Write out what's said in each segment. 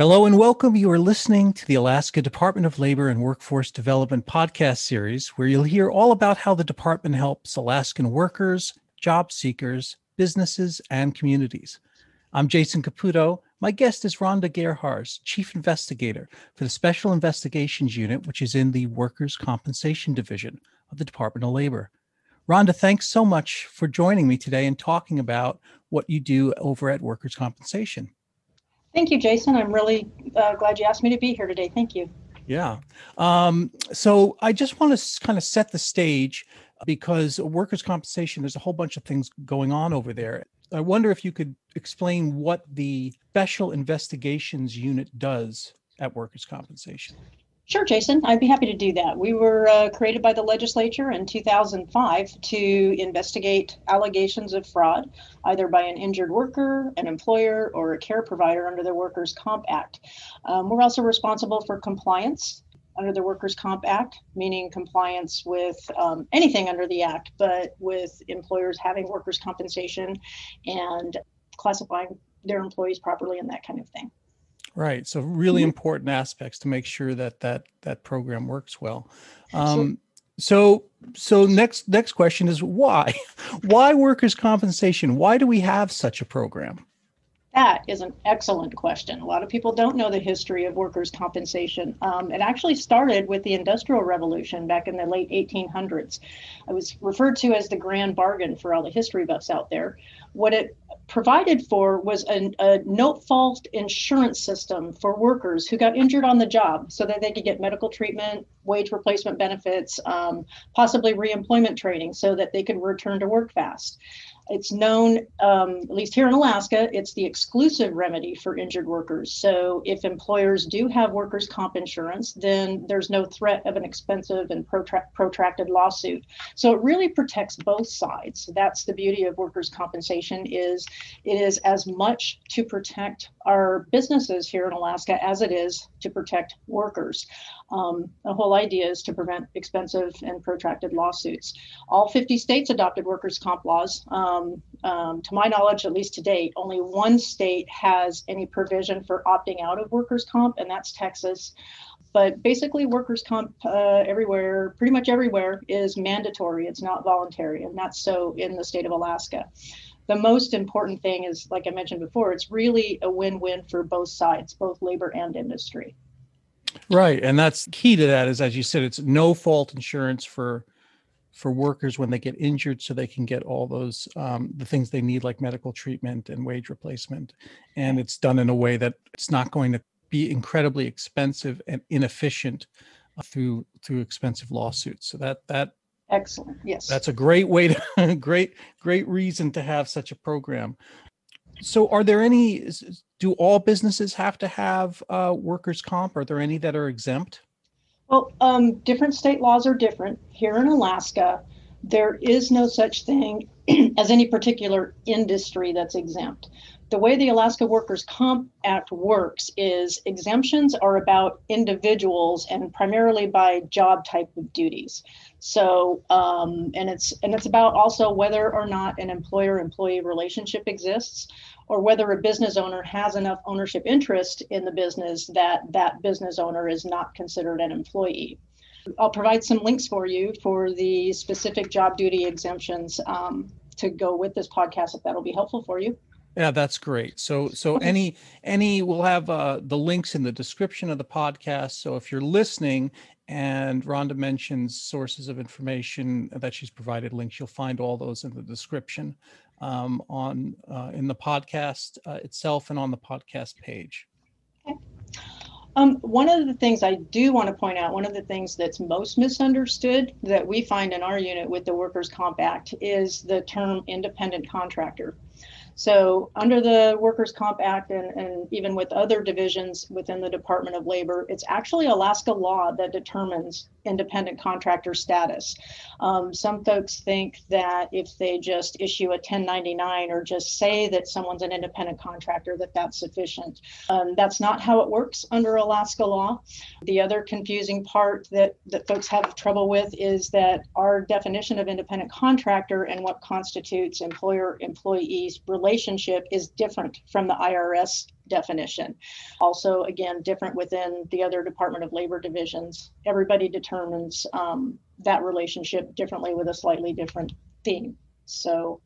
Hello and welcome. You are listening to the Alaska Department of Labor and Workforce Development podcast series, where you'll hear all about how the department helps Alaskan workers, job seekers, businesses, and communities. I'm Jason Caputo. My guest is Rhonda Gerharz, Chief Investigator for the Special Investigations Unit, which is in the Workers' Compensation Division of the Department of Labor. Rhonda, thanks so much for joining me today and talking about what you do over at Workers' Compensation. Thank you, Jason. I'm really uh, glad you asked me to be here today. Thank you. Yeah. Um, so I just want to kind of set the stage because workers' compensation, there's a whole bunch of things going on over there. I wonder if you could explain what the Special Investigations Unit does at workers' compensation. Sure, Jason. I'd be happy to do that. We were uh, created by the legislature in 2005 to investigate allegations of fraud, either by an injured worker, an employer, or a care provider under the Workers' Comp Act. Um, we're also responsible for compliance under the Workers' Comp Act, meaning compliance with um, anything under the Act, but with employers having workers' compensation and classifying their employees properly and that kind of thing. Right. So really mm-hmm. important aspects to make sure that that that program works well. Um, so so next next question is why why workers compensation? Why do we have such a program? That is an excellent question. A lot of people don't know the history of workers' compensation. Um, it actually started with the Industrial Revolution back in the late 1800s. It was referred to as the grand bargain for all the history buffs out there. What it provided for was a, a no fault insurance system for workers who got injured on the job so that they could get medical treatment, wage replacement benefits, um, possibly reemployment training so that they could return to work fast. It's known, um, at least here in Alaska, it's the exclusive remedy for injured workers. So if employers do have workers' comp insurance, then there's no threat of an expensive and protra- protracted lawsuit. So it really protects both sides. That's the beauty of workers' compensation is it is as much to protect our businesses here in Alaska as it is to protect workers. Um, the whole idea is to prevent expensive and protracted lawsuits. All 50 states adopted workers' comp laws. Um, um, to my knowledge, at least to date, only one state has any provision for opting out of workers' comp, and that's Texas. But basically, workers' comp uh, everywhere, pretty much everywhere, is mandatory. It's not voluntary, and that's so in the state of Alaska the most important thing is, like I mentioned before, it's really a win win for both sides, both labor and industry. Right. And that's key to that is, as you said, it's no fault insurance for for workers when they get injured so they can get all those um, the things they need like medical treatment and wage replacement and it's done in a way that it's not going to be incredibly expensive and inefficient uh, through through expensive lawsuits so that that Excellent. Yes. That's a great way to great great reason to have such a program. So are there any do all businesses have to have uh, workers comp? Are there any that are exempt? Well, um, different state laws are different. Here in Alaska, there is no such thing as any particular industry that's exempt the way the Alaska Workers Comp Act works is exemptions are about individuals and primarily by job type of duties. So, um, and it's and it's about also whether or not an employer-employee relationship exists, or whether a business owner has enough ownership interest in the business that that business owner is not considered an employee. I'll provide some links for you for the specific job duty exemptions um, to go with this podcast if that'll be helpful for you. Yeah, that's great. So so any any we'll have uh, the links in the description of the podcast. So if you're listening and Rhonda mentions sources of information that she's provided links, you'll find all those in the description um, on uh, in the podcast uh, itself and on the podcast page. Um, one of the things I do want to point out, one of the things that's most misunderstood that we find in our unit with the Workers' Comp Act is the term independent contractor. So under the Workers' Comp Act and, and even with other divisions within the Department of Labor, it's actually Alaska law that determines independent contractor status. Um, some folks think that if they just issue a 1099 or just say that someone's an independent contractor, that that's sufficient. Um, that's not how it works under Alaska law. The other confusing part that, that folks have trouble with is that our definition of independent contractor and what constitutes employer employee relationship is different from the IRS definition. Also, again, different within the other Department of Labor divisions. Everybody determines um, that relationship differently with a slightly different theme. So,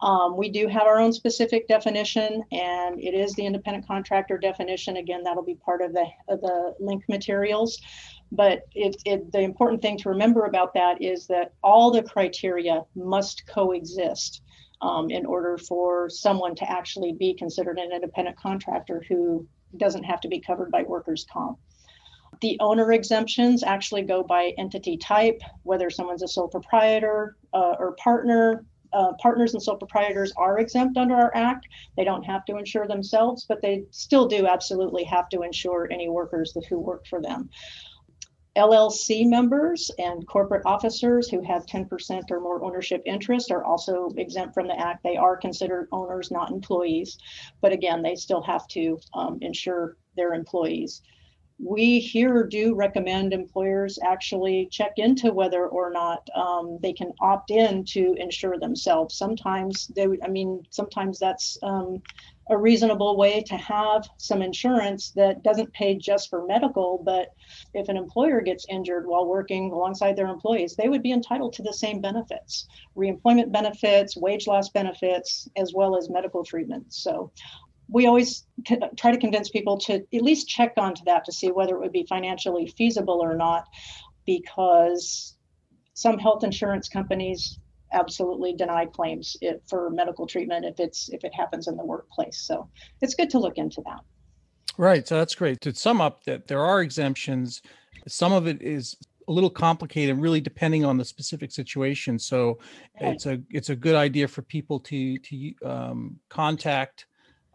um, we do have our own specific definition, and it is the independent contractor definition. Again, that'll be part of the of the link materials. But it, it, the important thing to remember about that is that all the criteria must coexist um, in order for someone to actually be considered an independent contractor who doesn't have to be covered by workers' comp. The owner exemptions actually go by entity type, whether someone's a sole proprietor uh, or partner, uh, partners and sole proprietors are exempt under our act. They don't have to insure themselves, but they still do absolutely have to insure any workers that, who work for them. LLC members and corporate officers who have 10% or more ownership interest are also exempt from the act. They are considered owners, not employees, but again, they still have to um, insure their employees we here do recommend employers actually check into whether or not um, they can opt in to insure themselves. Sometimes they, I mean, sometimes that's um, a reasonable way to have some insurance that doesn't pay just for medical, but if an employer gets injured while working alongside their employees, they would be entitled to the same benefits, reemployment benefits, wage loss benefits, as well as medical treatment. So we always try to convince people to at least check onto that to see whether it would be financially feasible or not, because some health insurance companies absolutely deny claims for medical treatment if it's if it happens in the workplace. So it's good to look into that. Right. So that's great. To sum up, that there are exemptions. Some of it is a little complicated, really depending on the specific situation. So right. it's a it's a good idea for people to to um, contact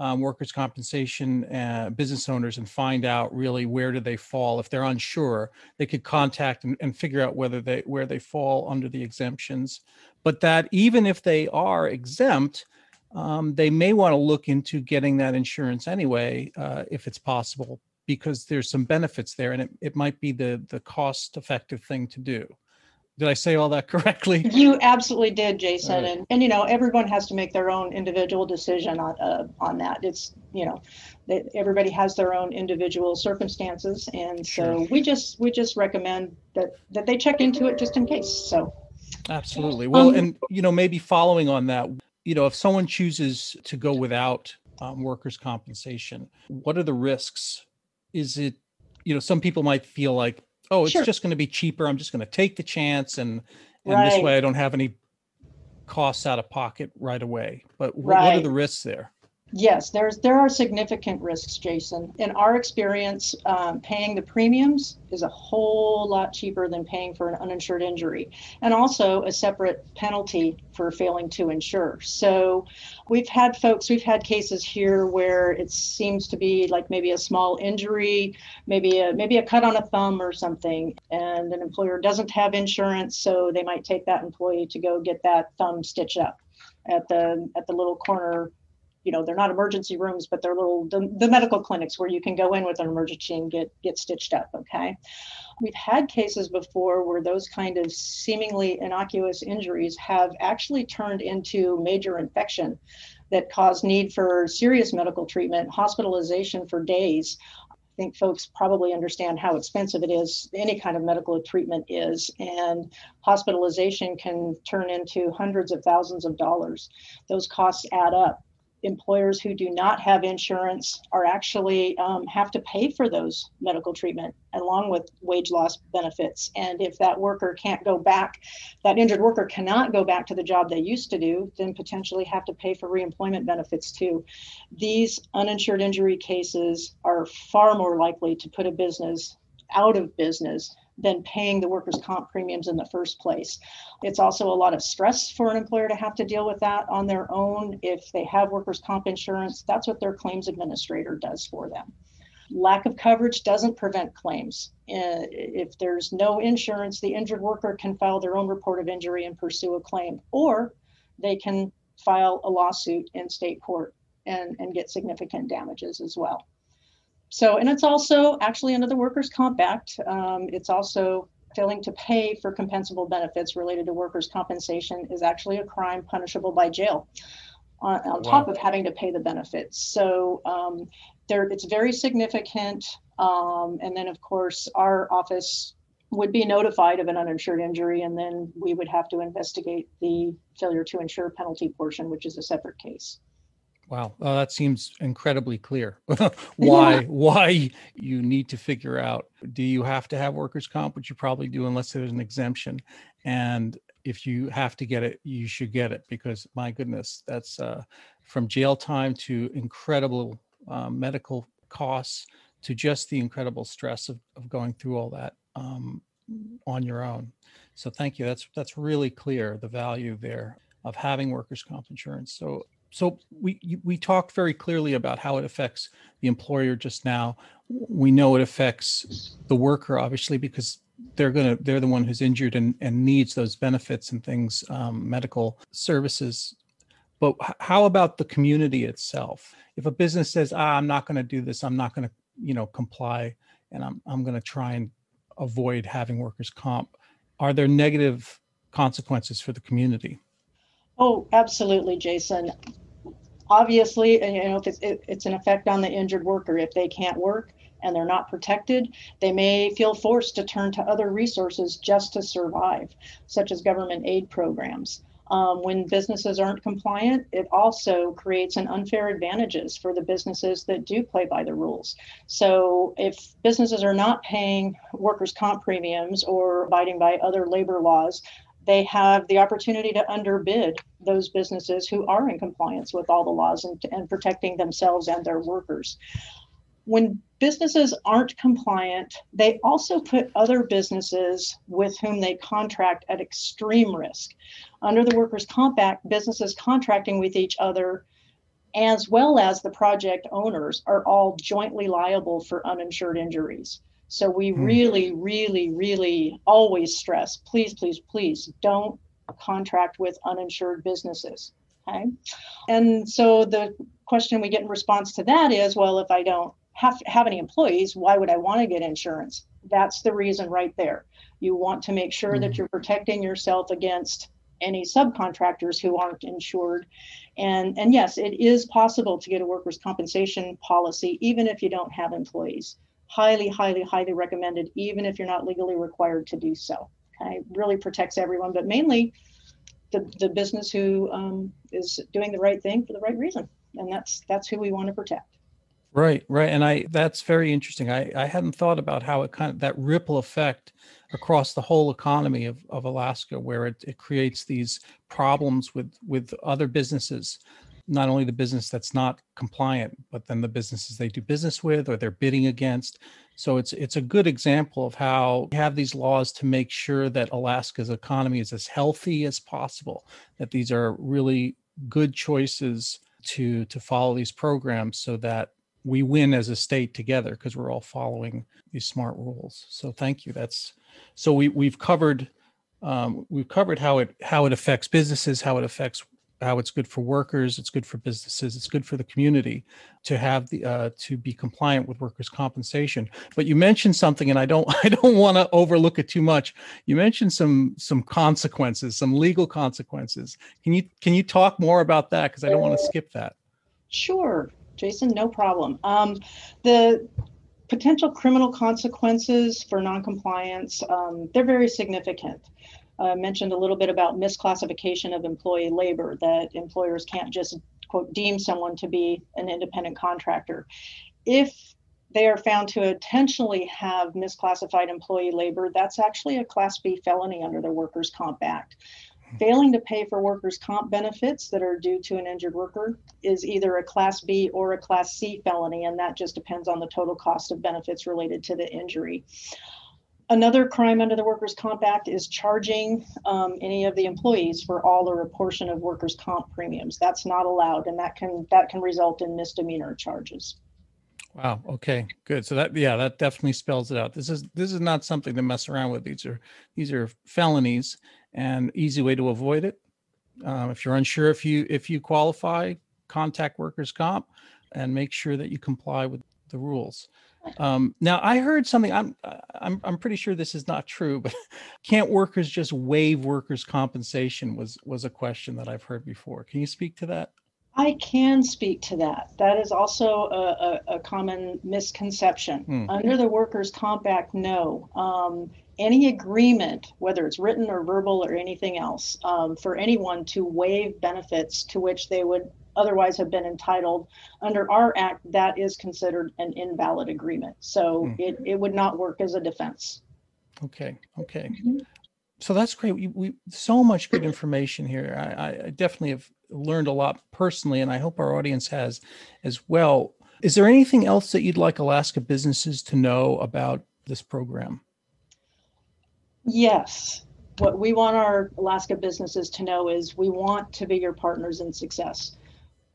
um, workers' compensation uh, business owners and find out really where do they fall. If they're unsure, they could contact and, and figure out whether they where they fall under the exemptions. But that even if they are exempt, um, they may want to look into getting that insurance anyway, uh, if it's possible, because there's some benefits there, and it, it might be the the cost effective thing to do. Did I say all that correctly? You absolutely did, Jason. Right. And and you know, everyone has to make their own individual decision on uh, on that. It's you know, they, everybody has their own individual circumstances, and so sure. we just we just recommend that that they check into it just in case. So. Absolutely. Well, um, and you know, maybe following on that, you know, if someone chooses to go without um, workers' compensation, what are the risks? Is it, you know, some people might feel like oh, it's sure. just going to be cheaper. I'm just going to take the chance, and and right. this way I don't have any costs out of pocket right away. But right. what are the risks there? Yes, there's there are significant risks, Jason. In our experience, um, paying the premiums is a whole lot cheaper than paying for an uninsured injury, and also a separate penalty for failing to insure. So, we've had folks, we've had cases here where it seems to be like maybe a small injury, maybe a maybe a cut on a thumb or something, and an employer doesn't have insurance, so they might take that employee to go get that thumb stitched up at the at the little corner you know they're not emergency rooms but they're little the, the, medical clinics where you can go in with an emergency and get get stitched up okay? We've had cases before where those kind of seemingly innocuous injuries have actually turned into major infection that cause need for serious medical treatment hospitalization for days. I think folks probably understand how expensive it is, any kind of medical treatment is, and hospitalization can turn into hundreds of thousands of dollars. Those costs add up employers who do not have insurance are actually um, have to pay for those medical treatment along with wage loss benefits. And if that worker can't go back that injured worker cannot go back to the job they used to do then potentially have to pay for reemployment benefits too. These uninsured injury cases are far more likely to put a business out of business than paying the workers' comp premiums in the first place. It's also a lot of stress for an employer to have to deal with that on their own. If they have workers' comp insurance, that's what their claims administrator does for them. Lack of coverage doesn't prevent claims. Uh, if there's no insurance, the injured worker can file their own report of injury and pursue a claim, or they can file a lawsuit in state court and, and get significant damages as well. So, and it's also actually under the Workers' Comp Act, um, it's also failing to pay for compensable benefits related to workers' compensation is actually a crime punishable by jail. on, on wow. top of having to pay the benefits. So um, there, it's very significant. Um, and then, of course, our office would be notified of an uninsured injury, and then we would have to investigate the failure to insure penalty portion, which is a separate case. Wow, well, that seems incredibly clear. why yeah. why you need to figure out do you have to have workers' comp, which you probably do unless there's an exemption, and if you have to get it, you should get it because my goodness, that's uh, from jail time to incredible uh, medical costs to just the incredible stress of, of going through all that um, on your own. So thank you. That's that's really clear the value there of having workers' comp insurance. So so we we talked very clearly about how it affects the employer just now. We know it affects the worker obviously because they're gonna they're the one who's injured and, and needs those benefits and things um, medical services. But how about the community itself? If a business says ah, i'm not going to do this i'm not going to you know comply and i'm, I'm going to try and avoid having workers comp are there negative consequences for the community? Oh absolutely jason obviously you know if it's, it, it's an effect on the injured worker if they can't work and they're not protected, they may feel forced to turn to other resources just to survive, such as government aid programs. Um, when businesses aren't compliant, it also creates an unfair advantages for the businesses that do play by the rules. So if businesses are not paying workers' comp premiums or abiding by other labor laws, they have the opportunity to underbid those businesses who are in compliance with all the laws and, and protecting themselves and their workers when businesses aren't compliant, they also put other businesses with whom they contract at extreme risk. Under the Workers' Comp Act, businesses contracting with each other, as well as the project owners, are all jointly liable for uninsured injuries. So we hmm. really, really, really always stress please, please, please don't contract with uninsured businesses. Okay. And so the question we get in response to that is well, if I don't have, have any employees, why would I want to get insurance? That's the reason right there. You want to make sure mm-hmm. that you're protecting yourself against any subcontractors who aren't insured. And, and yes, it is possible to get a workers' compensation policy even if you don't have employees. Highly, highly, highly recommended, even if you're not legally required to do so. Okay, really protects everyone, but mainly the, the business who um, is doing the right thing for the right reason. And that's that's who we want to protect. Right, right. And I that's very interesting. I, I hadn't thought about how it kind of that ripple effect across the whole economy of, of Alaska where it, it creates these problems with with other businesses, not only the business that's not compliant, but then the businesses they do business with or they're bidding against. So it's it's a good example of how we have these laws to make sure that Alaska's economy is as healthy as possible, that these are really good choices to to follow these programs so that we win as a state together because we're all following these smart rules. So thank you. That's so we we've covered um, we've covered how it how it affects businesses, how it affects how it's good for workers, it's good for businesses, it's good for the community to have the uh, to be compliant with workers' compensation. But you mentioned something, and I don't I don't want to overlook it too much. You mentioned some some consequences, some legal consequences. Can you can you talk more about that? Because I don't want to skip that. Sure. Jason, no problem. Um, the potential criminal consequences for noncompliance, um, they're very significant. I mentioned a little bit about misclassification of employee labor, that employers can't just, quote, deem someone to be an independent contractor. If they are found to intentionally have misclassified employee labor, that's actually a Class B felony under the Workers' Comp Act. Failing to pay for workers' comp benefits that are due to an injured worker is either a Class B or a Class C felony, and that just depends on the total cost of benefits related to the injury. Another crime under the Workers' Comp Act is charging um, any of the employees for all or a portion of workers' comp premiums. That's not allowed, and that can that can result in misdemeanor charges. Wow. Okay. Good. So that yeah, that definitely spells it out. This is this is not something to mess around with. These are these are felonies, and easy way to avoid it. Um, if you're unsure if you if you qualify, contact workers comp and make sure that you comply with the rules. Um, now I heard something. I'm I'm I'm pretty sure this is not true, but can't workers just waive workers' compensation? Was was a question that I've heard before. Can you speak to that? I can speak to that. That is also a, a, a common misconception. Hmm. Under the Workers' Comp Act, no. Um, any agreement, whether it's written or verbal or anything else, um, for anyone to waive benefits to which they would otherwise have been entitled under our act, that is considered an invalid agreement. So Hmm. it, it would not work as a defense. Okay, okay. Mhm. So that's great. We, we so much good information here. I, I- I definitely have learned a lot personally, and I hope our audience has as well. Is there anything else that you'd like Alaska businesses to know about this program? Yes. What we want our Alaska businesses to know is we want to be your partners in success.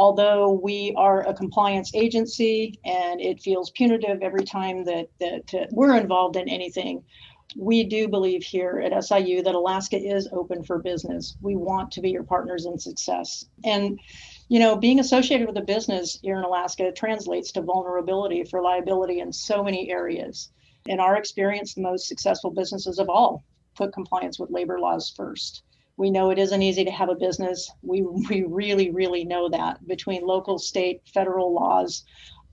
Although we are a compliance agency and it feels punitive every time that, that uh, we're involved in anything, we do believe here at SIU that Alaska is open for business. We want to be your partners in success. And, you know, being associated with a business here in Alaska translates to vulnerability for liability in so many areas. In our experience, the most successful businesses of all put compliance with labor laws first. We know it isn't easy to have a business. We, we really, really know that between local, state, federal laws.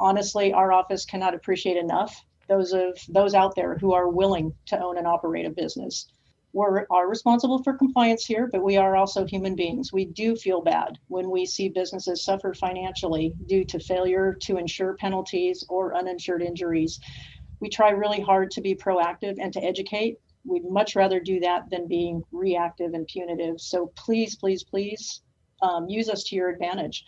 Honestly, our office cannot appreciate enough those of those out there who are willing to own and operate a business. We are responsible for compliance here, but we are also human beings. We do feel bad when we see businesses suffer financially due to failure to insure penalties or uninsured injuries. We try really hard to be proactive and to educate. We'd much rather do that than being reactive and punitive. So please, please, please um, use us to your advantage.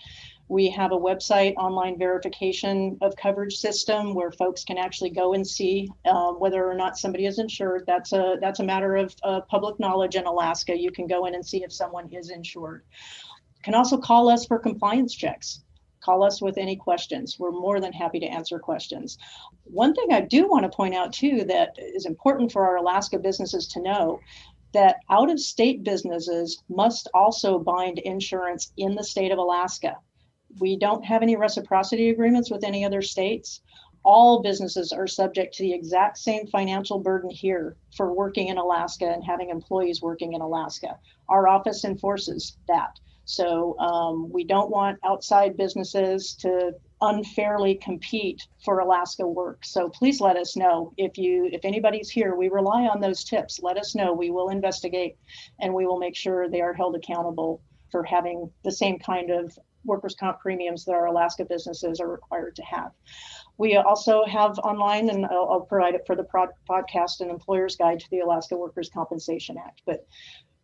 We have a website online verification of coverage system where folks can actually go and see um, whether or not somebody is insured. That's a that's a matter of uh, public knowledge in Alaska. You can go in and see if someone is insured. Can also call us for compliance checks. Call us with any questions. We're more than happy to answer questions. One thing I do want to point out too that is important for our Alaska businesses to know that out of state businesses must also bind insurance in the state of Alaska. We don't have any reciprocity agreements with any other states. All businesses are subject to the exact same financial burden here for working in Alaska and having employees working in Alaska. Our office enforces that. So um, we don't want outside businesses to unfairly compete for Alaska work. So please let us know if you if anybody's here. We rely on those tips. Let us know. We will investigate and we will make sure they are held accountable for having the same kind of workers' comp premiums that our Alaska businesses are required to have. We also have online, and I'll, I'll provide it for the podcast, an employer's guide to the Alaska Workers' Compensation Act. But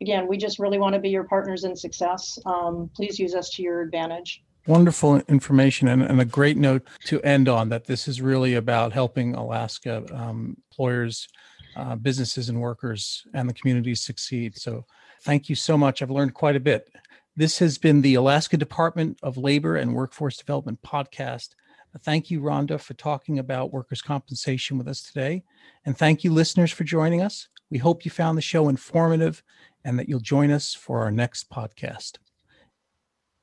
again, we just really want to be your partners in success. Um, please use us to your advantage. Wonderful information and, and, a great note to end on that this is really about helping Alaska um, employers, uh, businesses, and workers and the communities succeed. So thank you so much. I've learned quite a bit. This has been the Alaska Department of Labor and Workforce Development podcast. Thank you, Rhonda, for talking about workers' compensation with us today. And thank you, listeners, for joining us. We hope you found the show informative and that you'll join us for our next podcast.